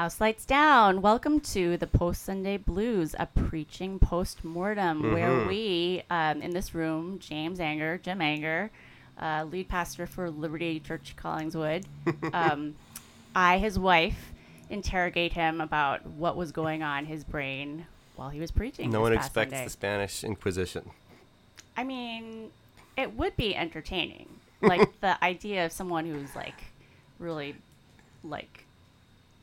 House lights down. Welcome to the Post Sunday Blues, a preaching post mortem, where Mhm. we, um, in this room, James Anger, Jim Anger, uh, lead pastor for Liberty Church Collingswood, um, I, his wife, interrogate him about what was going on in his brain while he was preaching. No one expects Sunday. the Spanish Inquisition. I mean, it would be entertaining. Like the idea of someone who's like really like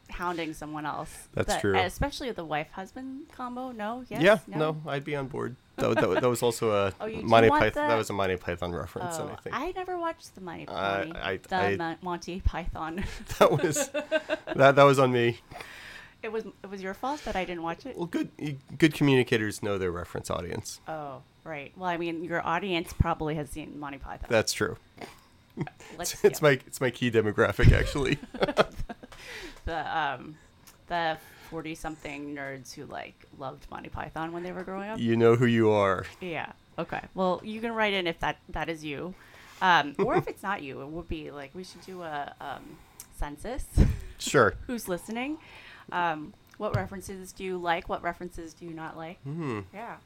hounding someone else. That's true. Especially the wife husband combo. No? Yes? yeah, no? I'd be on board. That, that, that was also a Oh, Monty Python. the- That was a Monty Python reference, and Oh, I think I never watched the Monty, Uh, Monty I- the I- Mon- Monty Python. that was that that was on me. it was it was your fault that I didn't watch it. Well, good good communicators know their reference audience. Oh, right. Well, I mean, your audience probably has seen Monty Python. That's true. It's yeah. my it's my key demographic actually. The um the 40 something nerds who like loved Monty Python when they were growing up. you know who you are. Yeah. Okay. Well, you can write in if that that is you, um, or if it's not you. It would be like we should do a um, census. Sure. Who's listening? Um, what references do you like? What references do you not like? Hmm. Yeah.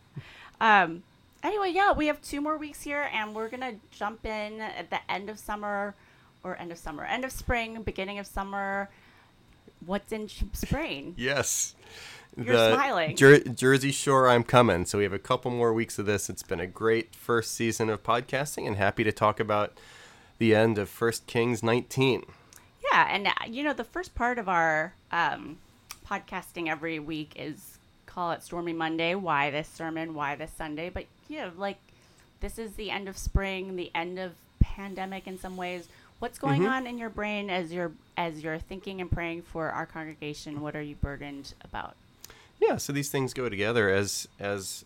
Um, anyway, yeah, we have two more weeks here, and we're gonna jump in at the end of summer, or end of summer, end of spring, beginning of summer. What's in Chip's brain? Yes. You're smiling. Jer- Jersey Shore, I'm coming. So we have a couple more weeks of this. It's been a great first season of podcasting, and happy to talk about the end of First Kings 19. Yeah, and uh, you know the first part of our um, podcasting every week is call it Stormy Monday. Why this sermon? Why this Sunday? But you know, like this is the end of spring, the end of pandemic in some ways. What's going Mhm. on in your brain as you're as you're thinking and praying for our congregation? What are you burdened about? Yeah, so these things go together as as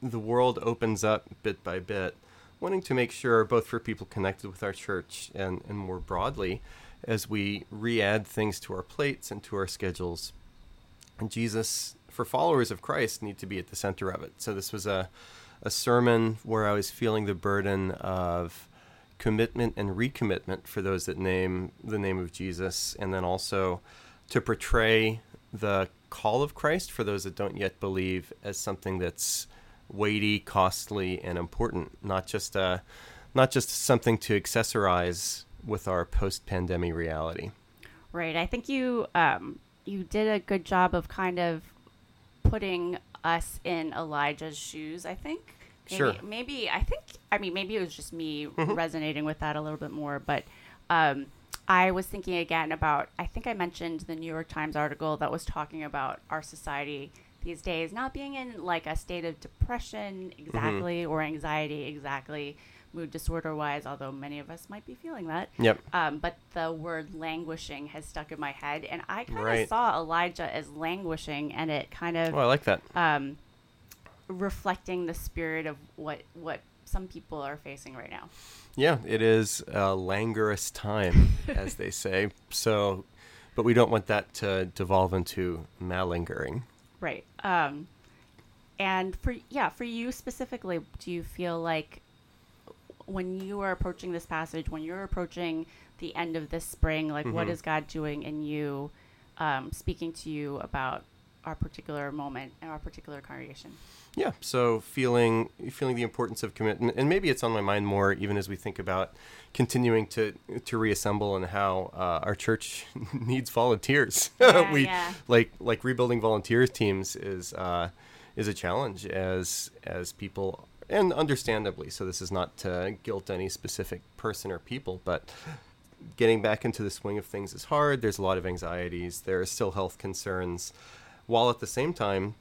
the world opens up bit by bit, wanting to make sure both for people connected with our church and, and more broadly, as we re-add things to our plates and to our schedules. And Jesus, for followers of Christ, need to be at the center of it. So this was a a sermon where I was feeling the burden of commitment and recommitment for those that name the name of Jesus, and then also to portray the call of Christ for those that don't yet believe as something that's weighty, costly, and important, not just a, not just something to accessorize with our post-pandemic reality. Right. I think you um, you did a good job of kind of putting us in Elijah's shoes. I think. Maybe, Sure. Maybe I think. I mean, maybe it was just me Mhm. resonating with that a little bit more, but. Um, I was thinking again about, I think I mentioned the New York Times article that was talking about our society these days not being in like a state of depression exactly or anxiety exactly, mood disorder wise, although many of us might be feeling that. Yep. Um, but the word languishing has stuck in my head, and I kind of Right. saw Elijah as languishing, and it kind of Oh, I like that. um, reflecting the spirit of what what some people are facing right now. Yeah, it is a languorous time, as they say. So, but we don't want that to devolve into malingering. Right. Um, and for yeah, for you specifically, do you feel like when you are approaching this passage, when you're approaching the end of this spring, like what Mhm. is God doing in you, um, speaking to you about our particular moment and our particular congregation? Yeah, so feeling feeling the importance of commitment, and maybe it's on my mind more even as we think about continuing to to reassemble and how uh, our church needs volunteers. Yeah, we yeah. like like rebuilding volunteers teams is uh, is a challenge as as people and understandably. So this is not to guilt any specific person or people, but getting back into the swing of things is hard. There's a lot of anxieties. There are still health concerns, while at the same time,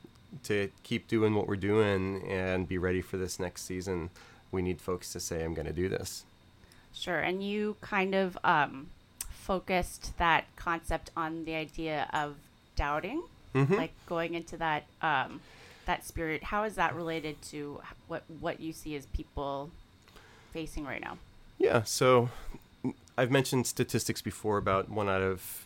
to keep doing what we're doing and be ready for this next season, we need folks to say, "I'm going to do this." Sure. And you kind of um, focused that concept on the idea of doubting, Mhm. like going into that um, that spirit. How is that related to what what you see as people facing right now? Yeah, so I've mentioned statistics before about one out of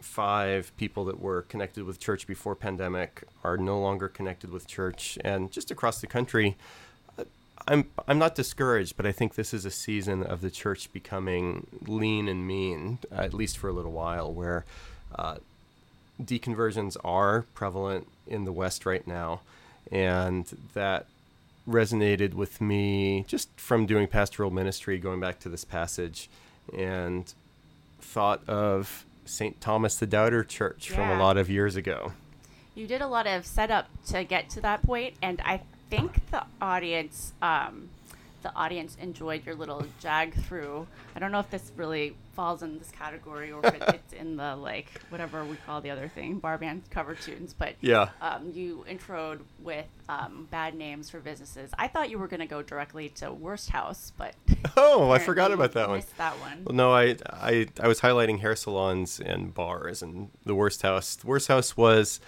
five people that were connected with church before pandemic are no longer connected with church, and just across the country, I'm I'm not discouraged, but I think this is a season of the church becoming lean and mean, at least for a little while, where uh, deconversions are prevalent in the West right now, and that resonated with me just from doing pastoral ministry, going back to this passage, and thought of St. Thomas the Doubter Church from a lot of years ago. You did a lot of setup to get to that point, and I think the audience, um, the audience enjoyed your little jag through. I don't know if this really falls in this category or if it, it's in the like whatever we call the other thing, bar band cover tunes. But Yeah. um, you introed with um, bad names for businesses. I thought you were going to go directly to worst house, but Oh, I forgot about that one. That one. Well, no, I, I I was highlighting hair salons and bars, and the worst house. The worst house was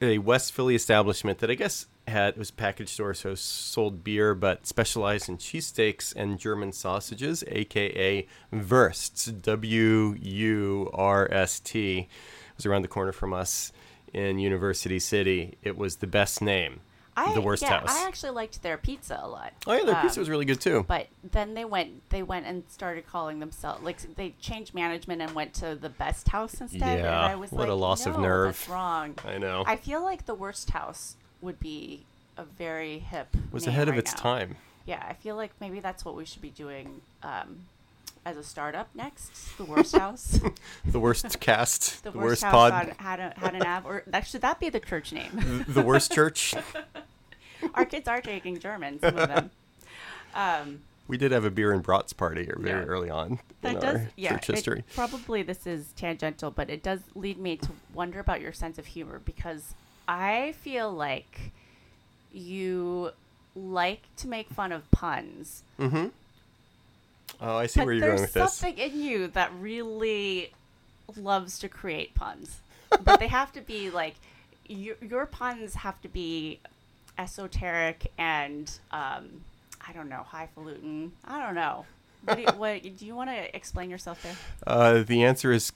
a West Philly establishment that I guess had it was a package store, so sold beer, but specialized in cheesesteaks and German sausages, aka Wursts, W U R S T. Was around the corner from us in University City. It was the best name. I, the worst yeah, house. I actually liked their pizza a lot. oh yeah, their pizza Um, was really good too. But then they went they went and started calling themselves like they changed management and went to the best house instead. and Yeah, I was what a like, loss of nerve." That's wrong. I know. I feel like the worst house would be a very hip. was name ahead of its now. time. Yeah, I feel like maybe that's what we should be doing um, as a startup next. The worst house. The worst cast, the, the, worst, worst, house pod, had, had, a, had an app, or that should that be the church name? the worst church. Our kids are taking German, some of them. Um, We did have a beer and brats party very Yeah. early on that in does our yeah church it- history. probably this is tangential but it does lead me to wonder about your sense of humor because i feel like you like to make fun of puns Mm-hmm. Oh, I see where you're going with this. There's something in you that really loves to create puns but they have to be like your, your puns have to be esoteric and um, i don't know highfalutin i don't know what do you, what, do you want to explain yourself there Uh, the answer is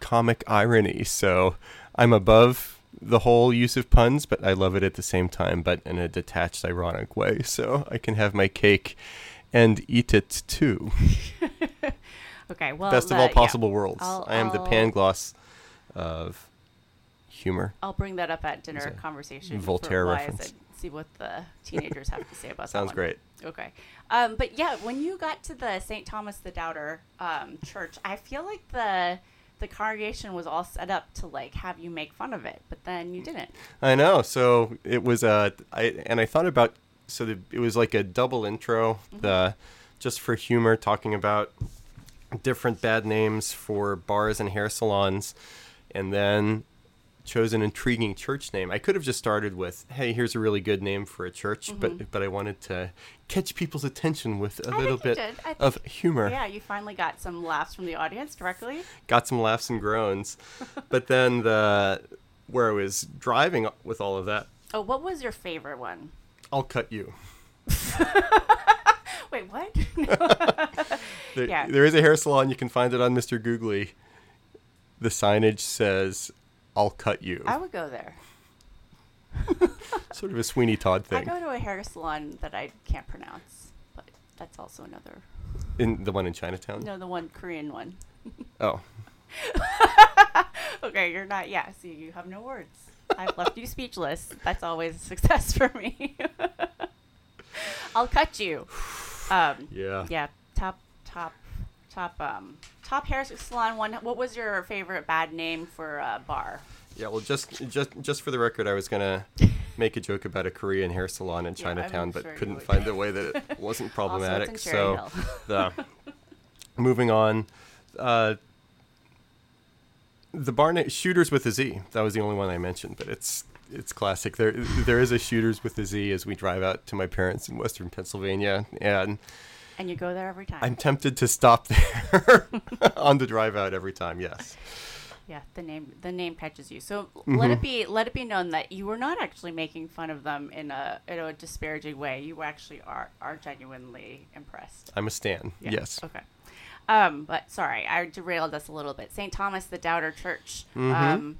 comic irony. So I'm above the whole use of puns, but I love it at the same time, but in a detached, ironic way. So I can have my cake and eat it too. Okay, well, Best of the- all yeah, possible worlds. I'll- I am the I'll- Pangloss of humor. I'll bring that up at dinner conversation. Voltaire reference. See what the teenagers have to say about that. Sounds great. Okay, um, but yeah, when you got to the St. Thomas the Doubter um, church, I feel like the the congregation was all set up to like have you make fun of it, but then you didn't. I know. So it was uh, I and I thought about so the, it was like a double intro, the just for humor, talking about different bad names for bars and hair salons, and then chose an intriguing church name. I could have just started with, "Hey, here's a really good name for a church," but mm-hmm. but I wanted to catch people's attention with a I little bit. I of humor. Yeah, you finally got some laughs from the audience directly. got some laughs and groans. but then the where I was driving with all of that, Oh, what was your favorite one? I'll cut you. Wait, what? There, Yeah. there is a hair salon. You can find it on Mr. Googly. The signage says, "I'll cut you." I would go there. sort of a Sweeney Todd thing. I go to a hair salon that I can't pronounce, but that's also another. In the one in Chinatown. No, the one Korean one. Oh, Okay, you're not. Yeah, see, you have no words. I've left you speechless. That's always a success for me. I'll cut you. Um, yeah. yeah, top, top, top, um, top hair salon one. What was your favorite bad name for a bar? Yeah. Well, just just just for the record, I was gonna make a joke about a Korean hair salon in Yeah, Chinatown, sure but couldn't find a way that it wasn't problematic. Also, it's in Cherry so the moving on. Uh, the bar name Shooters with a Z. That was the only one I mentioned, but it's it's classic. There there is a Shooters with a Z as we drive out to my parents in Western Pennsylvania, and And you go there every time. I'm tempted to stop there on the drive out every time. Yes. Yeah, the name the name catches you. So Mm-hmm. let it be let it be known that you were not actually making fun of them in a in a disparaging way. You actually are are genuinely impressed. I'm a stan. Yeah. Yes. Okay. Um, but sorry, I derailed us a little bit. St. Thomas the Doubter Church. Mm-hmm. Um,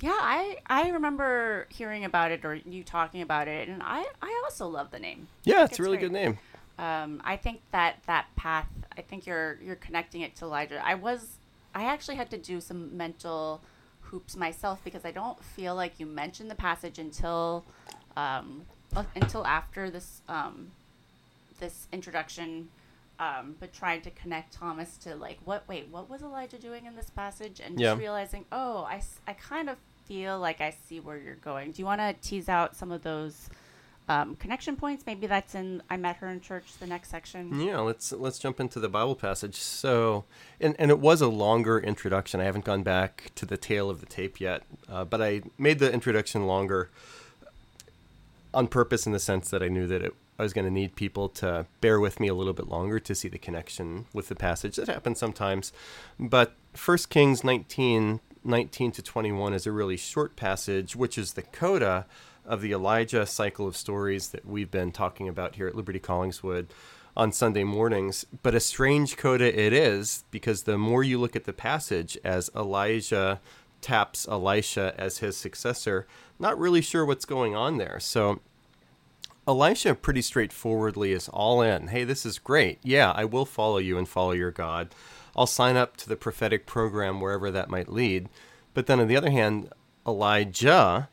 yeah, I I remember hearing about it or you talking about it, and I I also love the name. Yeah, it's It's a really great. good name. Um, I think that that path. I think you're you're connecting it to Elijah. I was. I actually had to do some mental hoops myself because I don't feel like you mentioned the passage until um, uh, until after this um, this introduction. Um, but trying to connect Thomas to like what? Wait, what was Elijah doing in this passage? And Yeah. just realizing, oh, I, I kind of feel like I see where you're going. Do you want to tease out some of those um, connection points? Maybe that's in I met her in church. The next section. Yeah, let's let's jump into the Bible passage. So, and and it was a longer introduction. I haven't gone back to the tail of the tape yet, uh, but I made the introduction longer on purpose in the sense that I knew that it, I was going to need people to bear with me a little bit longer to see the connection with the passage. That happens sometimes, but 1 Kings 19, 19 to 21 is a really short passage, which is the coda of the Elijah cycle of stories that we've been talking about here at Liberty Collingswood on Sunday mornings. But a strange coda it is because the more you look at the passage as Elijah taps Elisha as his successor, not really sure what's going on there. So Elisha pretty straightforwardly is all in. Hey, this is great. Yeah, I will follow you and follow your God. I'll sign up to the prophetic program wherever that might lead. But then on the other hand, Elijah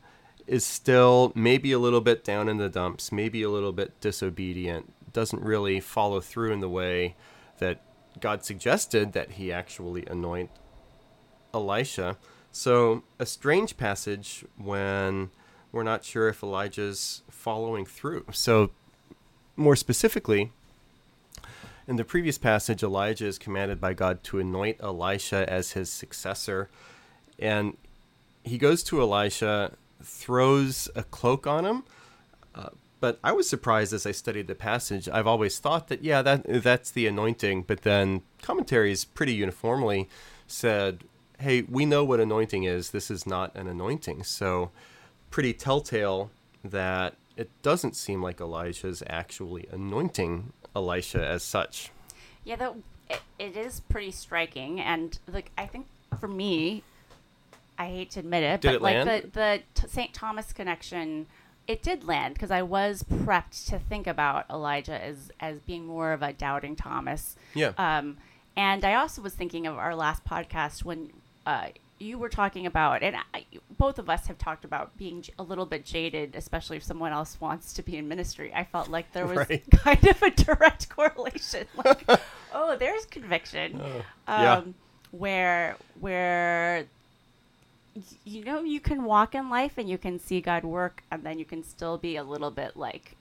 is still maybe a little bit down in the dumps, maybe a little bit disobedient, doesn't really follow through in the way that God suggested that he actually anoint Elisha. So, a strange passage when we're not sure if Elijah's following through. So, more specifically, in the previous passage, Elijah is commanded by God to anoint Elisha as his successor. And he goes to Elisha, throws a cloak on him. Uh, but I was surprised as I studied the passage. I've always thought that, yeah, that that's the anointing. But then commentaries pretty uniformly said, hey, we know what anointing is. This is not an anointing. So, pretty telltale that it doesn't seem like Elijah's actually anointing Elisha as such. Yeah, that it, it is pretty striking, and like I think for me, I hate to admit it, Did but it like land? the the t- St. Thomas connection, it did land because I was prepped to think about Elijah as as being more of a doubting Thomas. Yeah. Um, and I also was thinking of our last podcast when uh, you were talking about, and I, both of us have talked about being j- a little bit jaded, especially if someone else wants to be in ministry. I felt like there was Right. kind of a direct correlation. Like, oh, there's conviction. Oh, um, yeah. Where, where, you know, you can walk in life and you can see God work, and then you can still be a little bit like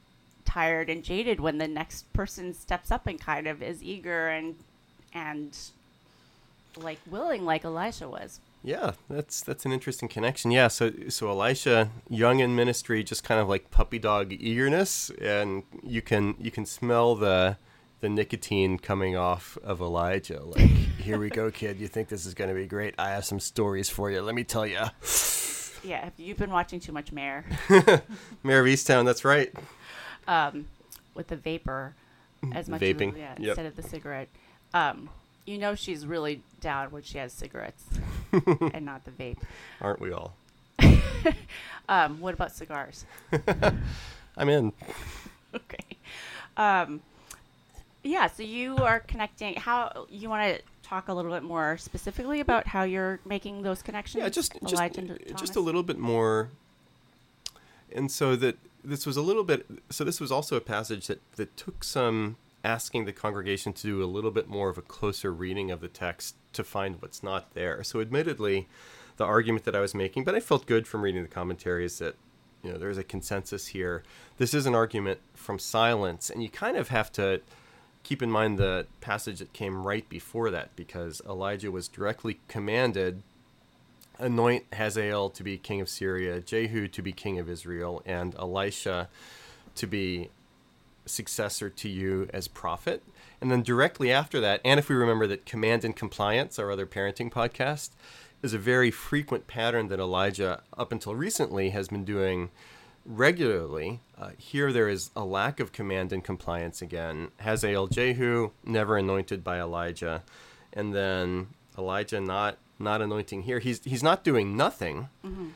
tired and jaded when the next person steps up and kind of is eager and and like willing like Elisha was. Yeah, that's that's an interesting connection. Yeah, so so Elisha, young in ministry, just kind of like puppy dog eagerness, and you can you can smell the the nicotine coming off of Elijah. Like, here we go, kid. You think this is going to be great? I have some stories for you. Let me tell you. Yeah, you've been watching too much Mare Mare of Easttown, that's right. um, with the vapor as much Vaping, as yeah, yep. instead of the cigarette. Um, you know she's really down when she has cigarettes and not the vape. Aren't we all? Um, what about cigars? I'm in. okay. Um, yeah, so you are connecting. How you want to talk a little bit more specifically about how you're making those connections? Yeah, just just, Elijah and eh, just a little bit more. And so that this was a little bit. So this was also a passage that that took some asking the congregation to do a little bit more of a closer reading of the text to find what's not there. So admittedly, the argument that I was making, but I felt good from reading the commentaries that you know there's a consensus here. This is an argument from silence, and you kind of have to keep in mind the passage that came right before that because Elijah was directly commanded anoint Hazael to be king of Syria, Jehu to be king of Israel, and Elisha to be successor to you as prophet. And then directly after that, and if we remember that Command and Compliance, our other parenting podcast, is a very frequent pattern that Elijah, up until recently, has been doing regularly. Uh, here, there is a lack of command and compliance again. Hazael Jehu, never anointed by Elijah, and then Elijah not not anointing here. He's he's not doing nothing, Mm-hmm.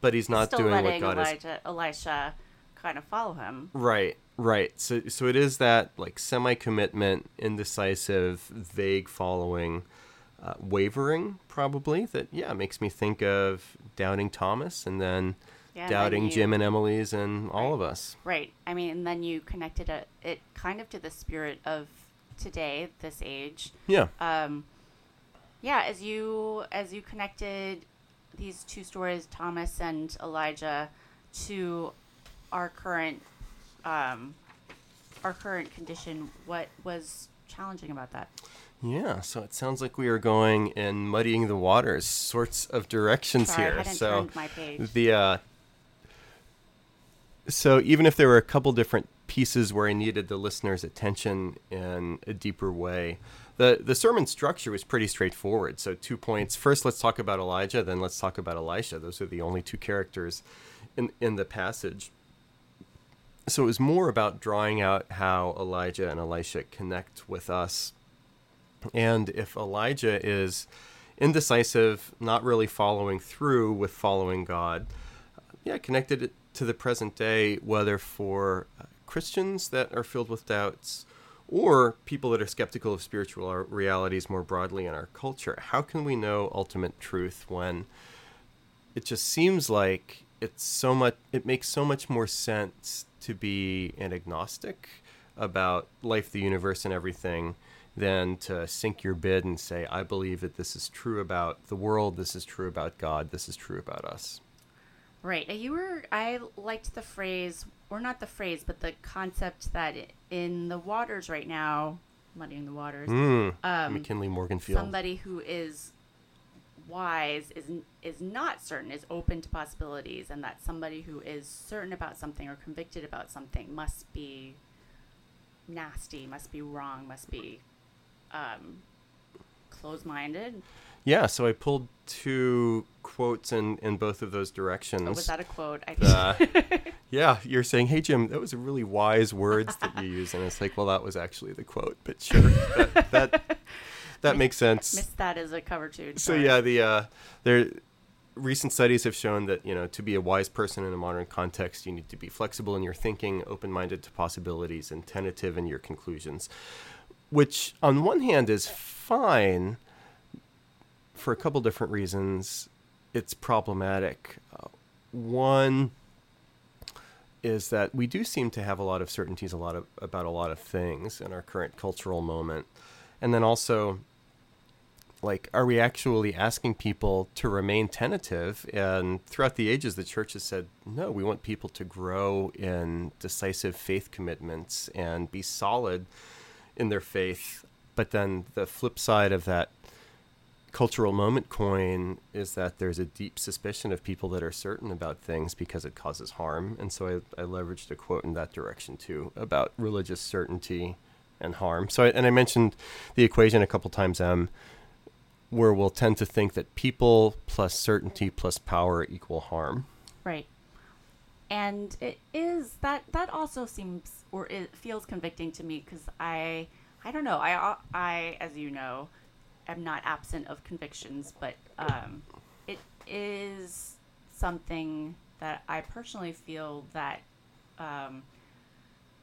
but he's not doing what God Elijah, Elisha kind of follow him. Right, right. So so it is that like semi-commitment, indecisive, vague following, uh, wavering probably that yeah makes me think of doubting Thomas and then Yeah, doubting you- Jim and Emily's and all of us. Right. I mean, and then you connected it, it kind of to the spirit of today, this age. Yeah, Um, yeah, as you as you connected these two stories, Thomas and Elijah, to our current um, our current condition, what was challenging about that? yeah. So it sounds like we are going in muddying the waters sorts of directions Sorry, here. so my page. the uh, so even if there were a couple different pieces where I needed the listener's attention in a deeper way, the the sermon structure was pretty straightforward. So two points. First, let's talk about Elijah. Then let's talk about Elisha. Those are the only two characters in in the passage. So it was more about drawing out how Elijah and Elisha connect with us. And if Elijah is indecisive, not really following through with following God, yeah, connected to the present day, whether for uh, Christians that are filled with doubts or people that are skeptical of spiritual realities more broadly in our culture. How can we know ultimate truth when it just seems like it's so much it makes so much more sense to be an agnostic about life, the universe and everything than to sink your bid and say I believe that this is true about the world, this is true about God, this is true about us. Right. Uh, You were. I liked the phrase, or not the phrase, but the concept that in the waters right now, muddying the waters, Mm, Um, McKinley Morganfield. somebody who is wise is is not certain, is open to possibilities, and that somebody who is certain about something or convicted about something must be nasty, must be wrong, must be um, closed-minded. Yeah, so I pulled two quotes in, in both of those directions. Oh, was that a quote? I Uh, yeah, you're saying, hey, Jim, that was a really wise words that you used. And it's like, well, that was actually the quote, but sure. That, that, that makes sense. missed that as a cover tune. So, yeah, the uh, there recent studies have shown that, you know, to be a wise person in a modern context, you need to be flexible in your thinking, open minded to possibilities, and tentative in your conclusions, which on one hand is fine for a couple different reasons, it's problematic. Uh, one is that we do seem to have a lot of certainties a lot of, about a lot of things in our current cultural moment. And then also, like, are we actually asking people to remain tentative? And throughout the ages, the church has said, no, we want people to grow in decisive faith commitments and be solid in their faith. But then the flip side of that cultural moment coin is that there's a deep suspicion of people that are certain about things because it causes harm. And so I, I leveraged a quote in that direction too about religious certainty and harm. So, I, and I mentioned the equation a couple times, M, where we'll tend to think that people plus certainty plus power equal harm. Right. And it is that that also seems or it feels convicting to me because I I don't know I I as you know am not absent of convictions but um, it is something that I personally feel that um,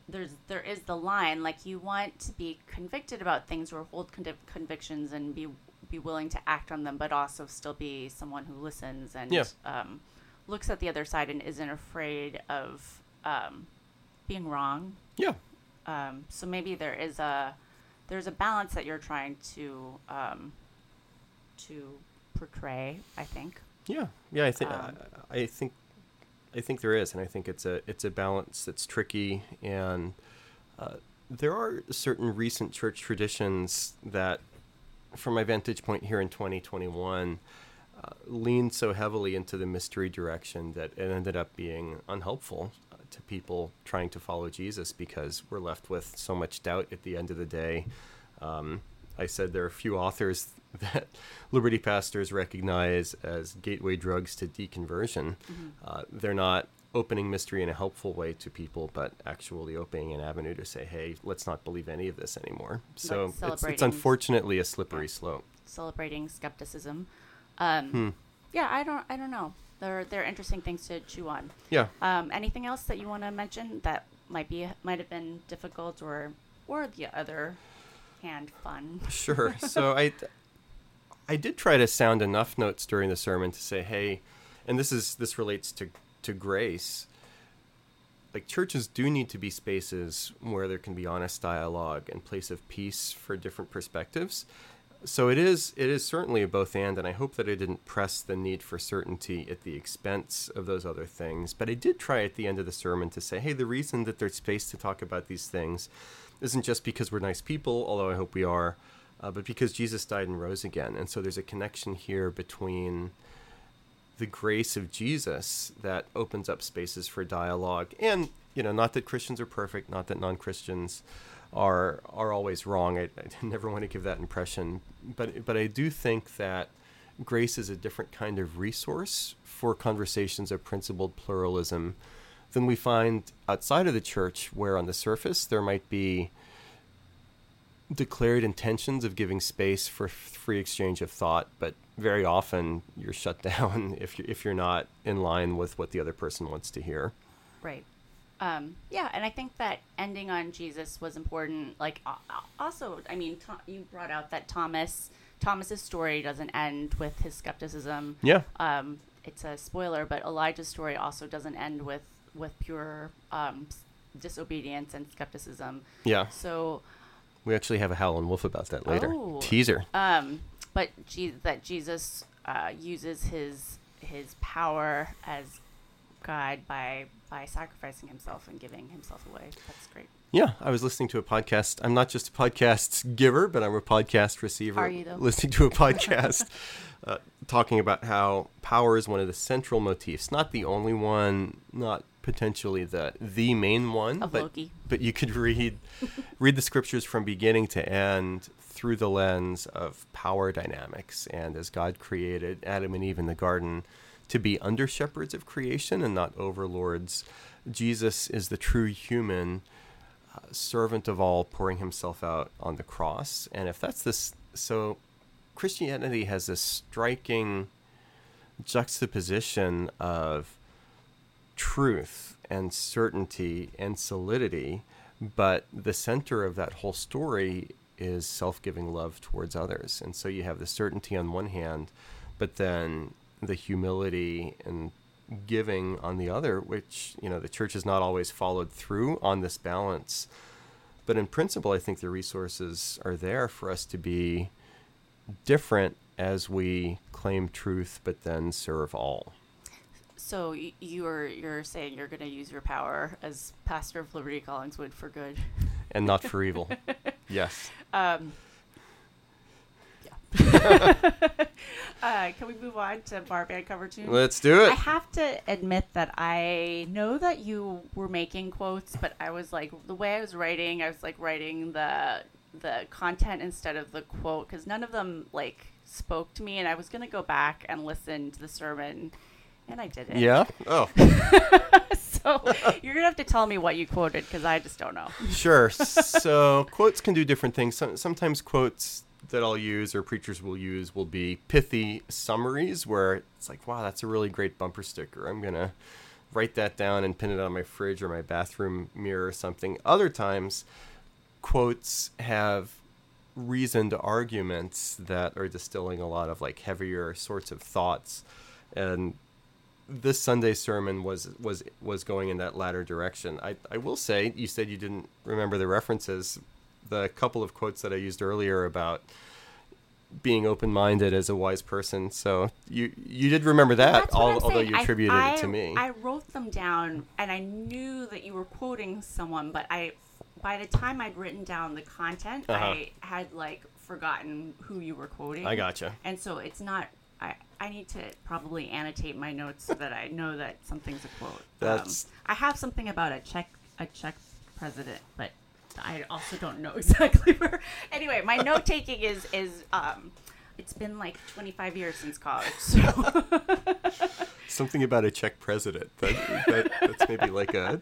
there's there is the line like you want to be convicted about things or hold convic- convictions and be be willing to act on them but also still be someone who listens and Yeah. um, looks at the other side and isn't afraid of um, being wrong Yeah. um, so maybe there is a there's a balance that you're trying to um, to portray I think Yeah, yeah. I think Um, I, I think I think there is, and I think it's a it's a balance that's tricky, and uh, there are certain recent church traditions that, from my vantage point here in 2021, uh, lean so heavily into the mystery direction that it ended up being unhelpful to people trying to follow Jesus because we're left with so much doubt at the end of the day. Um, I said there are a few authors that Liberty pastors recognize as gateway drugs to deconversion. Mm-hmm. Uh, they're not opening mystery in a helpful way to people, but actually opening an avenue to say, "Hey, let's not believe any of this anymore." So it's, it's unfortunately a slippery slope. Celebrating skepticism. Um, Hmm. Yeah, I don't. I don't know. They're they're interesting things to chew on. Yeah. Um, anything else that you want to mention that might be might have been difficult or or the other hand fun? Sure. So I, I did try to sound enough notes during the sermon to say, hey, and this is this relates to to grace. Like churches do need to be spaces where there can be honest dialogue and place of peace for different perspectives. So it is it is certainly a both and, and I hope that I didn't press the need for certainty at the expense of those other things. But I did try at the end of the sermon to say, hey, the reason that there's space to talk about these things isn't just because we're nice people, although I hope we are, uh, but because Jesus died and rose again. And so there's a connection here between the grace of Jesus that opens up spaces for dialogue. And, you know, not that Christians are perfect, not that non Christians are are always wrong. I, I never want to give that impression. But but I do think that grace is a different kind of resource for conversations of principled pluralism than we find outside of the church, where on the surface there might be declared intentions of giving space for free exchange of thought, but very often you're shut down if you're, if you're not in line with what the other person wants to hear. Right. Um, yeah, and I think that ending on Jesus was important. Like, also, I mean, you brought out that Thomas Thomas's story doesn't end with his skepticism. Yeah. Um, it's a spoiler, but Elijah's story also doesn't end with with pure um, disobedience and skepticism. Yeah. So, We actually have a Howlin' Wolf about that later. Oh. Teaser. um, but Je- that Jesus uh, uses his his power as God by by sacrificing himself and giving himself away. That's great. Yeah, I was listening to a podcast. I'm not just a podcast giver, but I'm a podcast receiver. Are you, though? Listening to a podcast uh, talking about how power is one of the central motifs, not the only one, not potentially the the main one, Of but Loki. but you could read read the scriptures from beginning to end through the lens of power dynamics and as God created Adam and Eve in the garden to be under shepherds of creation and not overlords. Jesus is the true human uh, servant of all, pouring himself out on the cross. And if that's this, so Christianity has this striking juxtaposition of truth and certainty and solidity, but the center of that whole story is self giving love towards others. And so you have the certainty on one hand, but then the humility and giving on the other, which, you know, the church has not always followed through on this balance. But in principle, I think the resources are there for us to be different as we claim truth, but then serve all. So you're you're saying you're going to use your power as pastor of Liberty Collingswood for good. and not for evil. yes. Um. uh, can we move on to bar band cover two? Let's do it. I have to admit that I know that you were making quotes, but I was like the way I was writing, I was like writing the the content instead of the quote because none of them like spoke to me, and I was gonna go back and listen to the sermon, and I didn't. Yeah. Oh, so you're gonna have to tell me what you quoted because I just don't know. sure. So quotes can do different things. Some, sometimes quotes that I'll use or preachers will use will be pithy summaries where it's like, wow, that's a really great bumper sticker. I'm gonna write that down and pin it on my fridge or my bathroom mirror or something. Other times, quotes have reasoned arguments that are distilling a lot of like heavier sorts of thoughts and this Sunday sermon was was was going in that latter direction. I I will say you said you didn't remember the references. The couple of quotes that I used earlier about being open-minded as a wise person. So you you did remember that, That's what al- I'm although saying. you I- attributed I, it to me. I wrote them down, and I knew that you were quoting someone, but I, by the time I'd written down the content, Uh-huh. I had like forgotten who you were quoting. I gotcha. And so it's not. I, I need to probably annotate my notes so that I know that something's a quote. That's- Um, I have something about a Czech a Czech president, but I also don't know exactly where. Anyway, my note taking is is um, it's been like 25 years since college. So. Something about a Czech president. That, that that's maybe like a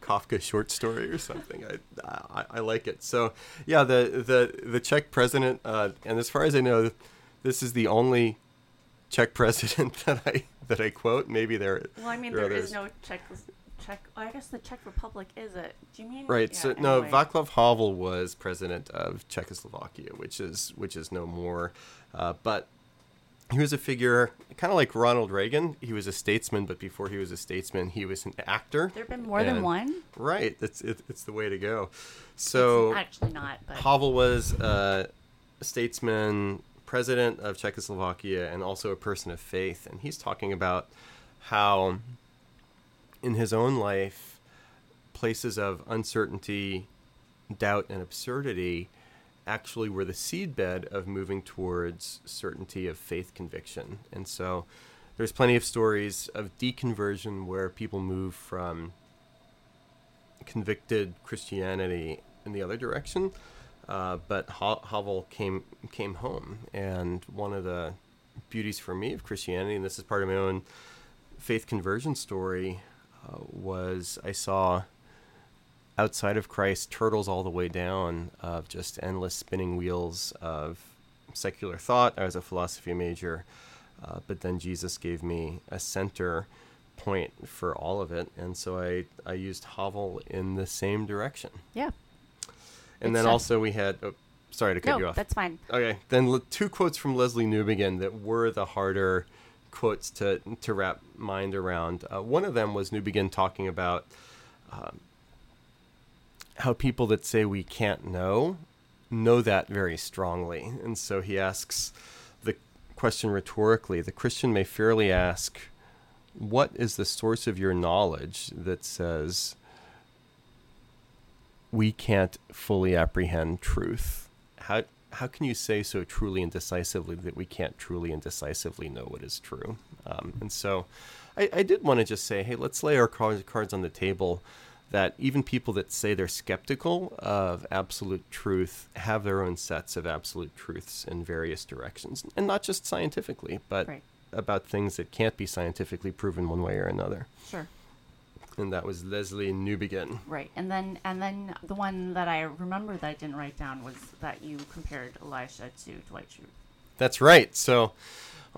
Kafka short story or something. I, I, I like it. So yeah, the the the Czech president, uh, and as far as I know, this is the only Czech president that I that I quote. Maybe there. Well, I mean, there, there is no Czech. Czech. Oh, I guess the Czech Republic is it? Do you mean? Right. Yeah, so no, anyway. Václav Havel was president of Czechoslovakia, which is which is no more. Uh, but he was a figure kind of like Ronald Reagan. He was a statesman, but before he was a statesman, he was an actor. There have been more than one. Right. It's it, it's the way to go. So it's actually not, but Havel was uh, a statesman, president of Czechoslovakia, and also a person of faith. And he's talking about how, in his own life, places of uncertainty, doubt, and absurdity actually were the seedbed of moving towards certainty of faith conviction. And so there's plenty of stories of deconversion where people move from convicted Christianity in the other direction. Uh, but ha- Havel came came home, and one of the beauties for me of Christianity, and this is part of my own faith conversion story, uh, was I saw outside of Christ turtles all the way down of just endless spinning wheels of secular thought. I was a philosophy major, uh, but then Jesus gave me a center point for all of it, and so I I used Havel in the same direction. yeah. And It's then also we had. Oh, sorry to cut No, you off. that's fine. Okay, then two quotes from Lesslie Newbigin that were the harder quotes to to wrap mind around. Uh, one of them was Newbigin talking about um, how people that say we can't know know that very strongly, and so he asks the question rhetorically. The Christian may fairly ask, "What is the source of your knowledge that says?" we can't fully apprehend truth. How how can you say so truly and decisively that we can't truly and decisively know what is true? Um, and so, I, I did want to just say, hey, let's lay our cards, on the table. That even people that say they're skeptical of absolute truth have their own sets of absolute truths in various directions, and not just scientifically, but Right. about things that can't be scientifically proven one way or another. Sure. And that was Lesslie Newbigin. Right. And then and then the one that I remember that I didn't write down was that you compared Elisha to Dwight Schrute. That's right. So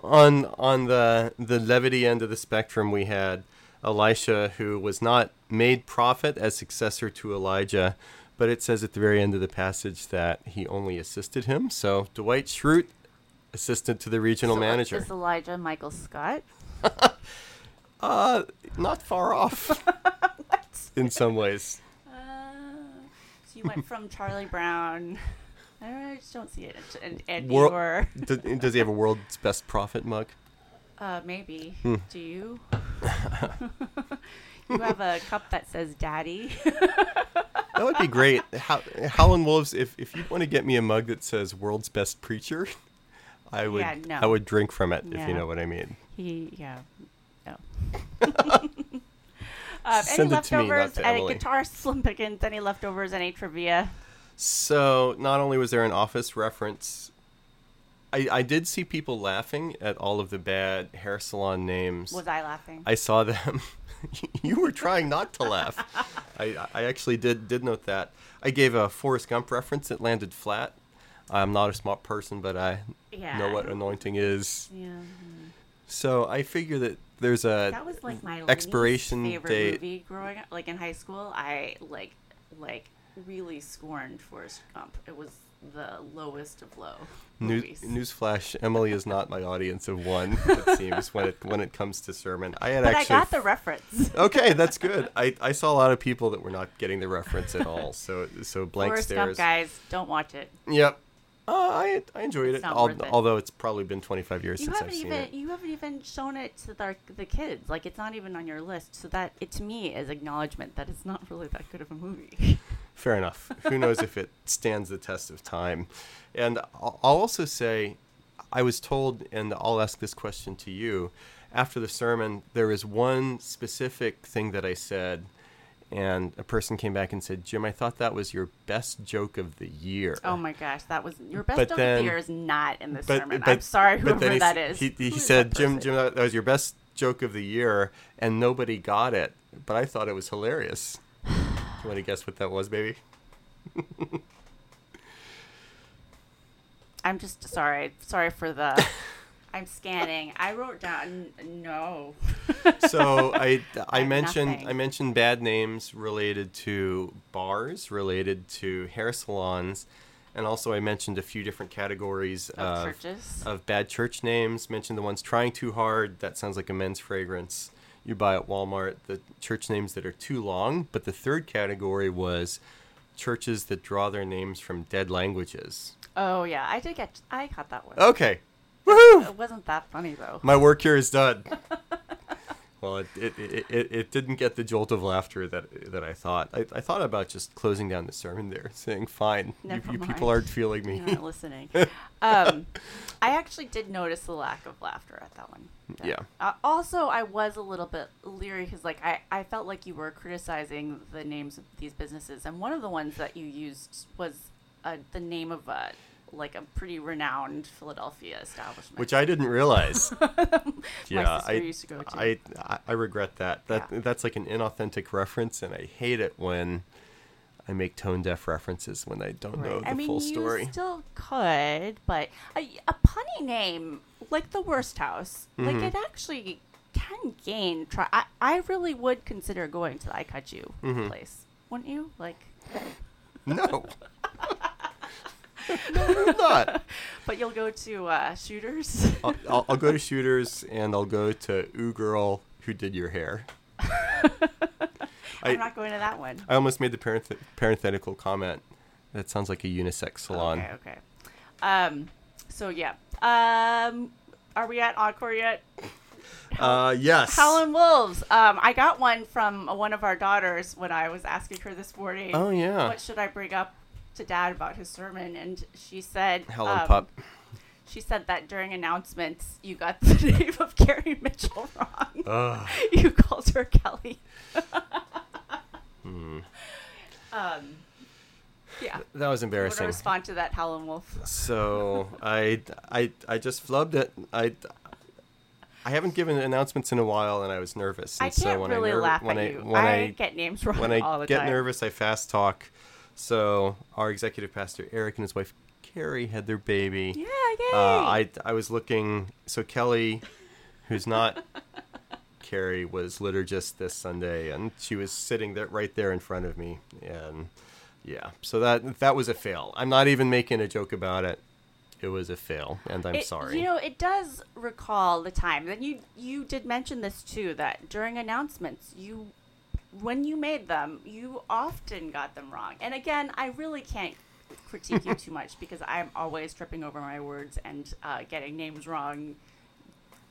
on on the the levity end of the spectrum we had Elisha who was not made prophet as successor to Elijah, but it says at the very end of the passage that he only assisted him. So Dwight Schrute assistant to the regional So, manager. Is Elijah Michael Scott? Uh not far off in some ways. Uh, so you went from Charlie Brown. I don't know, I just don't see it. And, and Does, he have a world's best prophet mug? uh, maybe. Hmm. Do you? you have a cup that says "Daddy." That would be great. How, Howlin' Wolves, if, if you want to get me a mug that says "World's Best Preacher," I would Yeah, no. I would drink from it if you know what I mean. he, yeah, no. um, any Send it to me, not leftovers? to any guitar slim pickings? Any leftovers? Any trivia? So not only was there an office reference, I I did see people laughing at all of the bad hair salon names. Was I laughing? I saw them. you were trying not to laugh. I, I actually did did note that. I gave a Forrest Gump reference that landed flat. I'm not a smart person, but I yeah. know what anointing is. Yeah. So I figure that there's a That was like my expiration favorite date. movie growing up. Like in high school, I like like really scorned Forrest Gump. It was the lowest of low News, newsflash: Emily is not my audience of one. It seems when it when it comes to sermon. I had but I got the reference. okay, that's good. I, I saw a lot of people that were not getting the reference at all. So so blank Forrest stares. Gump, guys, don't watch it. Yep. Uh, I I enjoyed it, al- it. although it's probably been 25 years You since I've haven't seen even it. you haven't even shown it to the, the kids. Like it's not even on your list. So that it to me is acknowledgement that it's not really that good of a movie. Fair enough. Who knows if it stands the test of time? And I'll I'll also say, I was told, and I'll ask this question to you. After the sermon, there is one specific thing that I said, and a person came back and said, "Jim, I thought that was your best joke of the year." Oh my gosh, that was your best But joke of the year is not in this But- sermon. but- I'm sorry, whoever then he, that s- He, he said, "Jim. Jim, that that was your best joke of the year," and nobody got it. But I thought it was hilarious. Do you want to guess what that was, baby? I'm just sorry. Sorry for the. I'm scanning. I wrote down no. so I I mentioned nothing. I mentioned bad names related to bars, related to hair salons, and also I mentioned a few different categories Of of churches. of bad church names. Mentioned the ones trying too hard. That sounds like a men's fragrance you buy at Walmart. The church names that are too long. But the third category was churches that draw their names from dead languages. Oh yeah, I did get. I got that one. Okay, woohoo! It wasn't that funny though. My work here is done. well, it, it, it, it, it didn't get the jolt of laughter that that I thought. I, I thought about just closing down the sermon there, saying, "Fine, you, Never you mind. people aren't feeling me." You're not listening. um, I actually did notice the lack of laughter at that one. Yeah. Uh, also, I was a little bit leery because, like, I, I felt like you were criticizing the names of these businesses, and one of the ones that you used was uh, the name of a like a pretty renowned Philadelphia establishment. Which I didn't realize. yeah, I, used to go to. I, I I regret that. That Yeah. that's like an inauthentic reference, and I hate it when I make tone deaf references when I don't know the I mean, full you story. still could, but a, a punny name like the Worst House, like Mhm. it actually can gain. Try. I, I really would consider going to the I Cut You Mhm. place, wouldn't you? Like, No. no, I'm not. but you'll go to uh, Shooters. I'll, I'll, I'll go to shooters and I'll go to Ooh Girl Who Did Your Hair. I, I'm not going to that one. I almost made the parenth- parenthetical comment. That sounds like a unisex salon. Okay, okay. Um, so yeah. Um, are we at Encore yet? Uh, yes. Howlin' Wolves. Um, I got one from one of our daughters when I was asking her this morning. Oh yeah. What should I bring up to Dad about his sermon? And she said, Helen um, Pup. She said that during announcements, you got the name of Carrie Mitchell wrong. Ugh. you called her Kelly. Hmm. Um, yeah. That was Want to embarrassing. respond to that, Howlin' Wolf? So I, I, I just flubbed it. I, I haven't given announcements in a while, and I was nervous. I can't so when really I ner- laugh when at I, you. When I, I, get names wrong when all I the get time. nervous, I fast talk. So our executive pastor Eric and his wife Carrie had their baby. Yeah, yay. Uh, I I was looking. So Kelly, who's not Carrie, was liturgist this Sunday, and she was sitting there right there in front of me, and yeah. So that that was a fail. I'm not even making a joke about it. It was a fail, and I'm It- sorry. You know, it does recall the time. Then you you did mention this too that during announcements, you when you made them, you often got them wrong. And again, I really can't critique you too much because I'm always tripping over my words and uh, getting names wrong,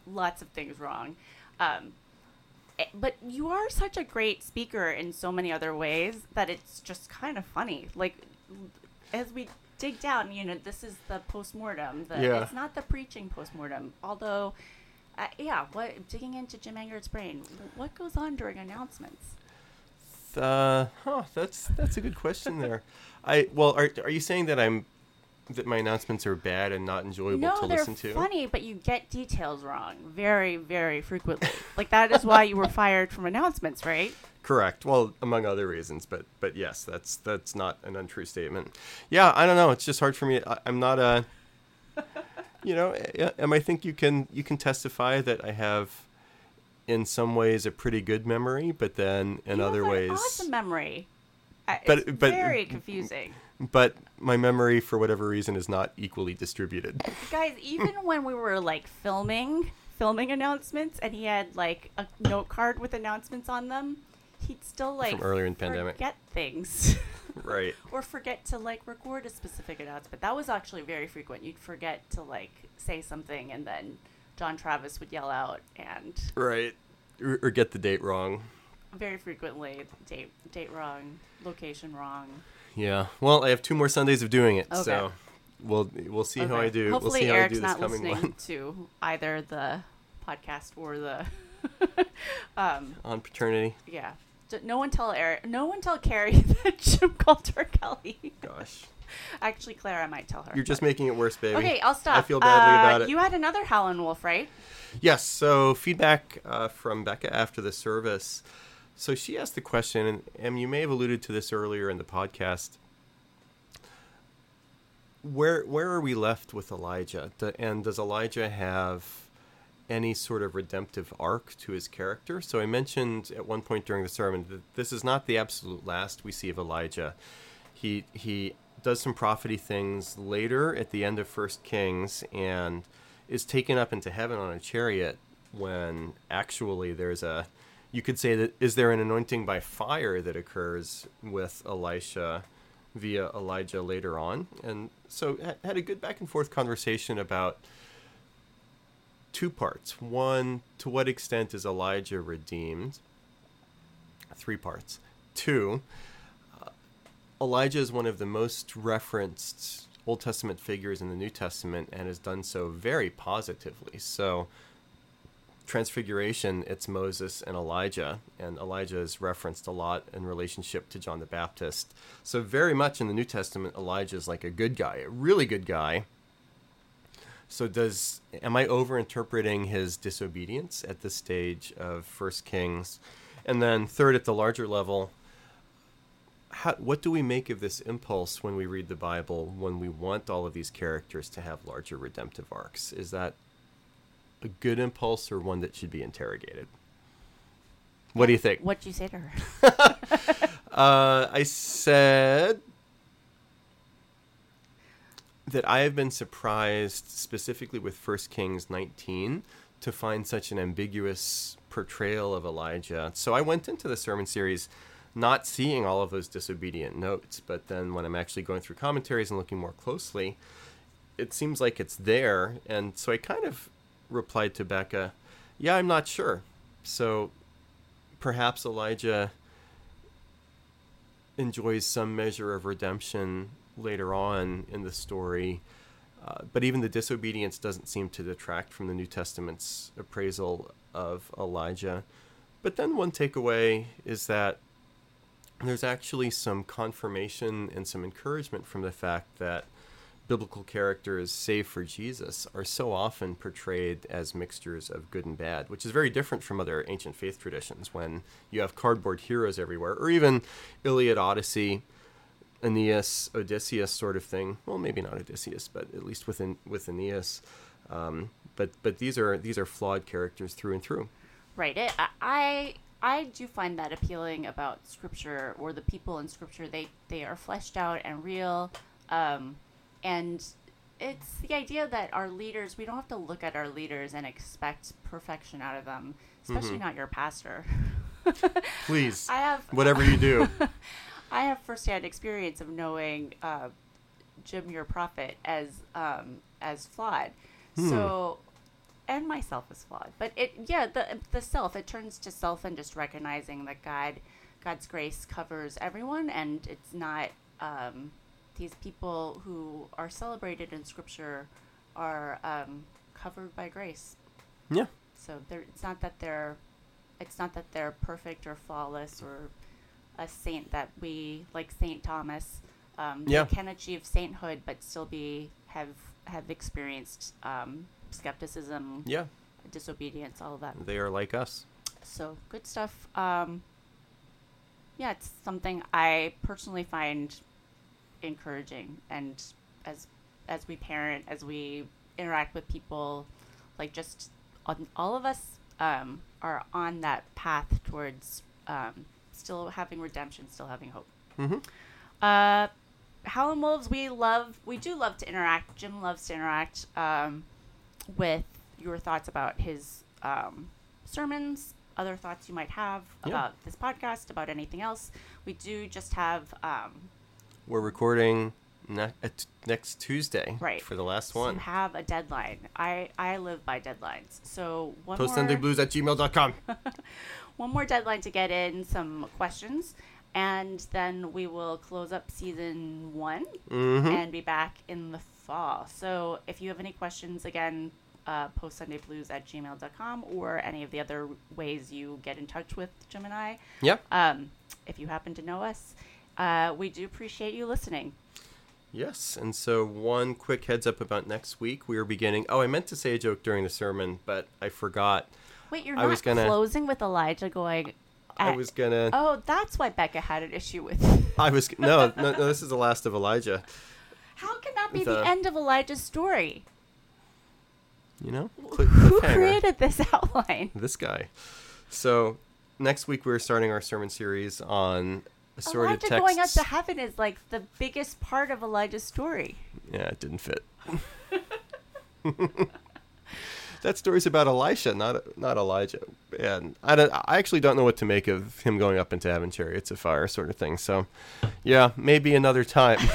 lots of things wrong. Um, eh, but you are such a great speaker in so many other ways that it's just kind of funny. Like as we dig down, you know, this is the postmortem. The, Yeah. It's not the preaching postmortem. Although, uh, yeah, what digging into Jim Engert's brain, what goes on during announcements? Uh, huh, that's that's a good question there. I well, are are you saying that I'm that my announcements are bad and not enjoyable no, to No, they're listen to? funny, but you get details wrong very, very frequently. like that is why you were fired from announcements, right? Correct. Well, among other reasons, but but yes, that's that's not an untrue statement. Yeah, I don't know. It's just hard for me. I, I'm not a. You know, a- am I think you can you can testify that I have, in some ways, a pretty good memory, but then in You other ways, awesome memory. But- it's but- very confusing. but my memory for whatever reason is not equally distributed. Guys, even when we were like filming, filming announcements, and he had like a note card with announcements on them, he'd still like earlier in the pandemic. forget things. right. or forget to like record a specific announcement. That was actually very frequent. You'd forget to like say something, and then John Travis would yell out, and Right. Or, or get the date wrong. very frequently date date wrong, location wrong. Yeah. Well, I have two more Sundays of doing it, Okay. so we'll we'll see how I do. Hopefully, we'll see how Eric's I do this not coming listening one to either the podcast or the. um, on paternity. yeah. No one tell Eric. No one tell Carrie that Jim called her Kelly. Gosh, Actually, Claire, I might tell her. you're just making it worse, baby. Okay, I'll stop. I feel badly Uh, about it. You had another Howlin' Wolf, right? Yes. So feedback uh, from Becca after the service. So she asked the question, and, and you may have alluded to this earlier in the podcast. Where where are we left with Elijah? And does Elijah have any sort of redemptive arc to his character? So I mentioned at one point during the sermon that this is not the absolute last we see of Elijah. He he does some prophecy things later at the end of First Kings and is taken up into heaven on a chariot when actually there's a you could say that is there an anointing by fire that occurs with Elisha via Elijah later on? And so had a good back and forth conversation about two parts. One to what extent is Elijah redeemed? Three parts. Two Elijah is one of the most referenced Old Testament figures in the New Testament and has done so very positively. So, Transfiguration, it's Moses and Elijah, and Elijah is referenced a lot in relationship to John the Baptist. So, very much in the New Testament, Elijah is like a good guy, a really good guy. So, does am I overinterpreting his disobedience at this stage of First Kings? And then, third, at the larger level, how, what do we make of this impulse when we read the Bible when we want all of these characters to have larger redemptive arcs? Is that a good impulse or one that should be interrogated? What do you think? What'd you say to her? Uh, I said that I have been surprised, specifically with 1 Kings 19, to find such an ambiguous portrayal of Elijah. So I went into the sermon series not seeing all of those disobedient notes, but then when I'm actually going through commentaries and looking more closely, it seems like it's there. And so I kind of replied to Becca, Yeah, I'm not sure. So perhaps Elijah enjoys some measure of redemption later on in the story. Uh, but even the disobedience doesn't seem to detract from the New Testament's appraisal of Elijah. But then one takeaway is that there's actually some confirmation and some encouragement from the fact that biblical characters, save for Jesus, are so often portrayed as mixtures of good and bad, which is very different from other ancient faith traditions when you have cardboard heroes everywhere, or even Iliad, Odyssey, Aeneas, Odysseus sort of thing. Well, maybe not Odysseus, but at least within with Aeneas. Um, but but these are these are flawed characters through and through. Right. It, I- I do find that appealing about scripture or the people in scripture. They they are fleshed out and real, um, and it's the idea that our leaders. We don't have to look at our leaders and expect perfection out of them, especially not your pastor. Please, I have whatever you do. I have firsthand experience of knowing uh, Jim, your prophet, as um, as flawed. So, and myself is flawed. But it, yeah, the the self it turns to self and just recognizing that God, God's grace covers everyone, and it's not um, these people who are celebrated in Scripture are um, covered by grace. yeah. So they're, it's not that they're, it's not that they're perfect or flawless or a saint that we like Saint Thomas. Um, Yeah. They can achieve sainthood, but still be have have experienced um, skepticism, Yeah, disobedience, all of that. they are like us. So good stuff. Um, yeah, it's something I personally find encouraging, and as as we parent, as we interact with people, like just on, all of us um, are on that path towards um, still having redemption, still having hope. hmm Uh, Howlin' Wolves, we love, we do love to interact. Jim loves to interact um, with your thoughts about his um, sermons, other thoughts you might have Yeah. about this podcast, about anything else. We do just have, um, We're recording ne- at next Tuesday Right. for the last so one. you have a deadline. I, I live by deadlines. So one more, Postsundayblues at gmail.com. one more deadline to get in some questions. And then we will close up season one hmm and be back in the fall. So if you have any questions, again, uh, postsundayblues at gmail.com or any of the other ways you get in touch with Jim and I. Yep. Um, if you happen to know us, uh, we do appreciate you listening. Yes, and so one quick heads up about next week. We are beginning. Oh, I meant to say a joke during the sermon, but I forgot. Wait, you're I not was gonna- closing with Elijah going. I was gonna. Oh, that's why Becca had an issue with. I was no, no, no. This is the last of Elijah. How can that be The- the end of Elijah's story? You know, Who created this outline? this guy. So next week we're starting our sermon series on assorted Elijah going up to heaven is like the biggest part of Elijah's story. Yeah, it didn't fit. that story's about Elisha, not not Elijah. And I don't, I actually don't know what to make of him going up into heaven chariots of fire sort of thing. So, yeah, maybe another time.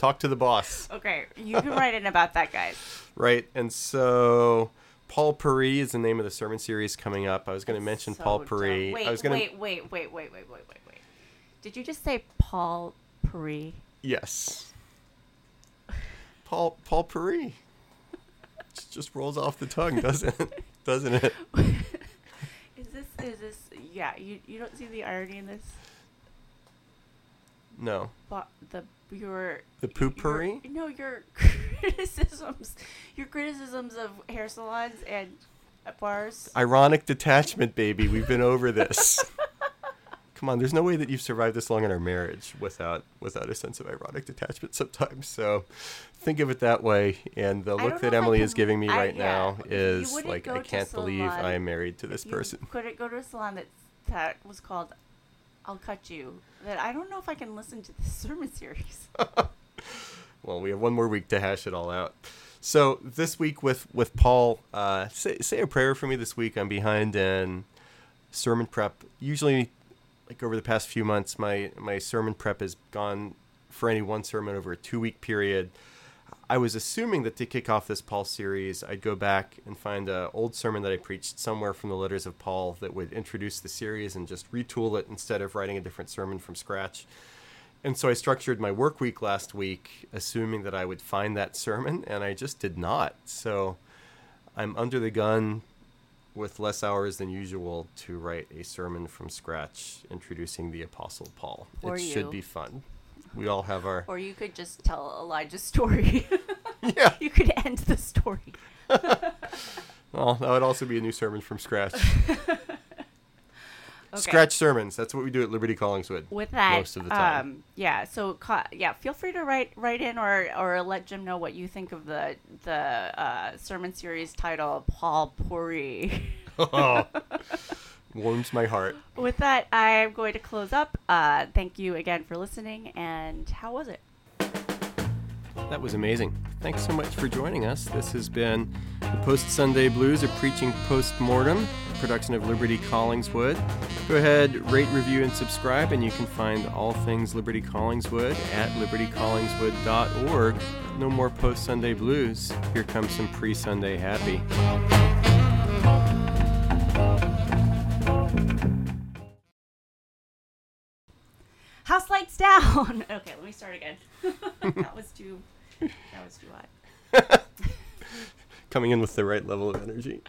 Talk to the boss, Okay, you can write in about that, guys. right? And so. Paul Puri is the name of the sermon series coming up. I was going to mention So Paul dumb. Puri. Wait, I was to wait, wait, wait, wait, wait, wait, wait, wait. Did you just say Paul Puri? Yes. Paul Paul Puri. Just- Just rolls off the tongue, doesn't it? Doesn't it? Is this is this yeah, you you don't see the irony in this? No. But the your The poopery? your- No, your criticisms, your criticisms of hair salons and bars. Ironic detachment, baby. We've been over this. Come on, there's no way that you've survived this long in our marriage without without a sense of ironic detachment sometimes. So think of it that way. And the look that know if I Emily is giving me I- right yeah, now is like I can't believe I am married to this you person. couldn't go to a salon that that was called "I'll Cut You." That I don't know if I can listen to this sermon series. Well, we have one more week to hash it all out. So this week with with Paul, uh, say say a prayer for me this week. I'm behind in sermon prep. Usually, like over the past few months, my my sermon prep has gone for any one sermon over a two week period. I was assuming that to kick off this Paul series, I'd go back and find a old sermon that I preached somewhere from the letters of Paul that would introduce the series and just retool it instead of writing a different sermon from scratch. And so I structured my work week last week, assuming that I would find that sermon, and I just did not. So I'm under the gun with less hours than usual to write a sermon from scratch introducing the Apostle Paul. Or it you. should be fun. We all have our. Or you could just tell Elijah's story. Yeah. you could end the story. Well, that would also be a new sermon from scratch. Okay. Scratch sermons. That's what we do at Liberty Collingswood. With that, Most of the time. um, yeah. So, yeah, feel free to write write in or or let Jim know what you think of the the uh, sermon series title Paul Puri. oh, warms my heart. With that, I'm going to close up. Uh, thank you again for listening. And how was it? That was amazing. Thanks so much for joining us. This has been the Post Sunday Blues, a preaching post mortem production of Liberty Collingswood. Go ahead, rate, review, and subscribe, and you can find all things Liberty Collingswood at libertycollingswood.org. No more Post Sunday Blues. Here comes some pre Sunday happy. House lights down. okay, let me start again. that was too. That was too hot. Coming in with the right level of energy.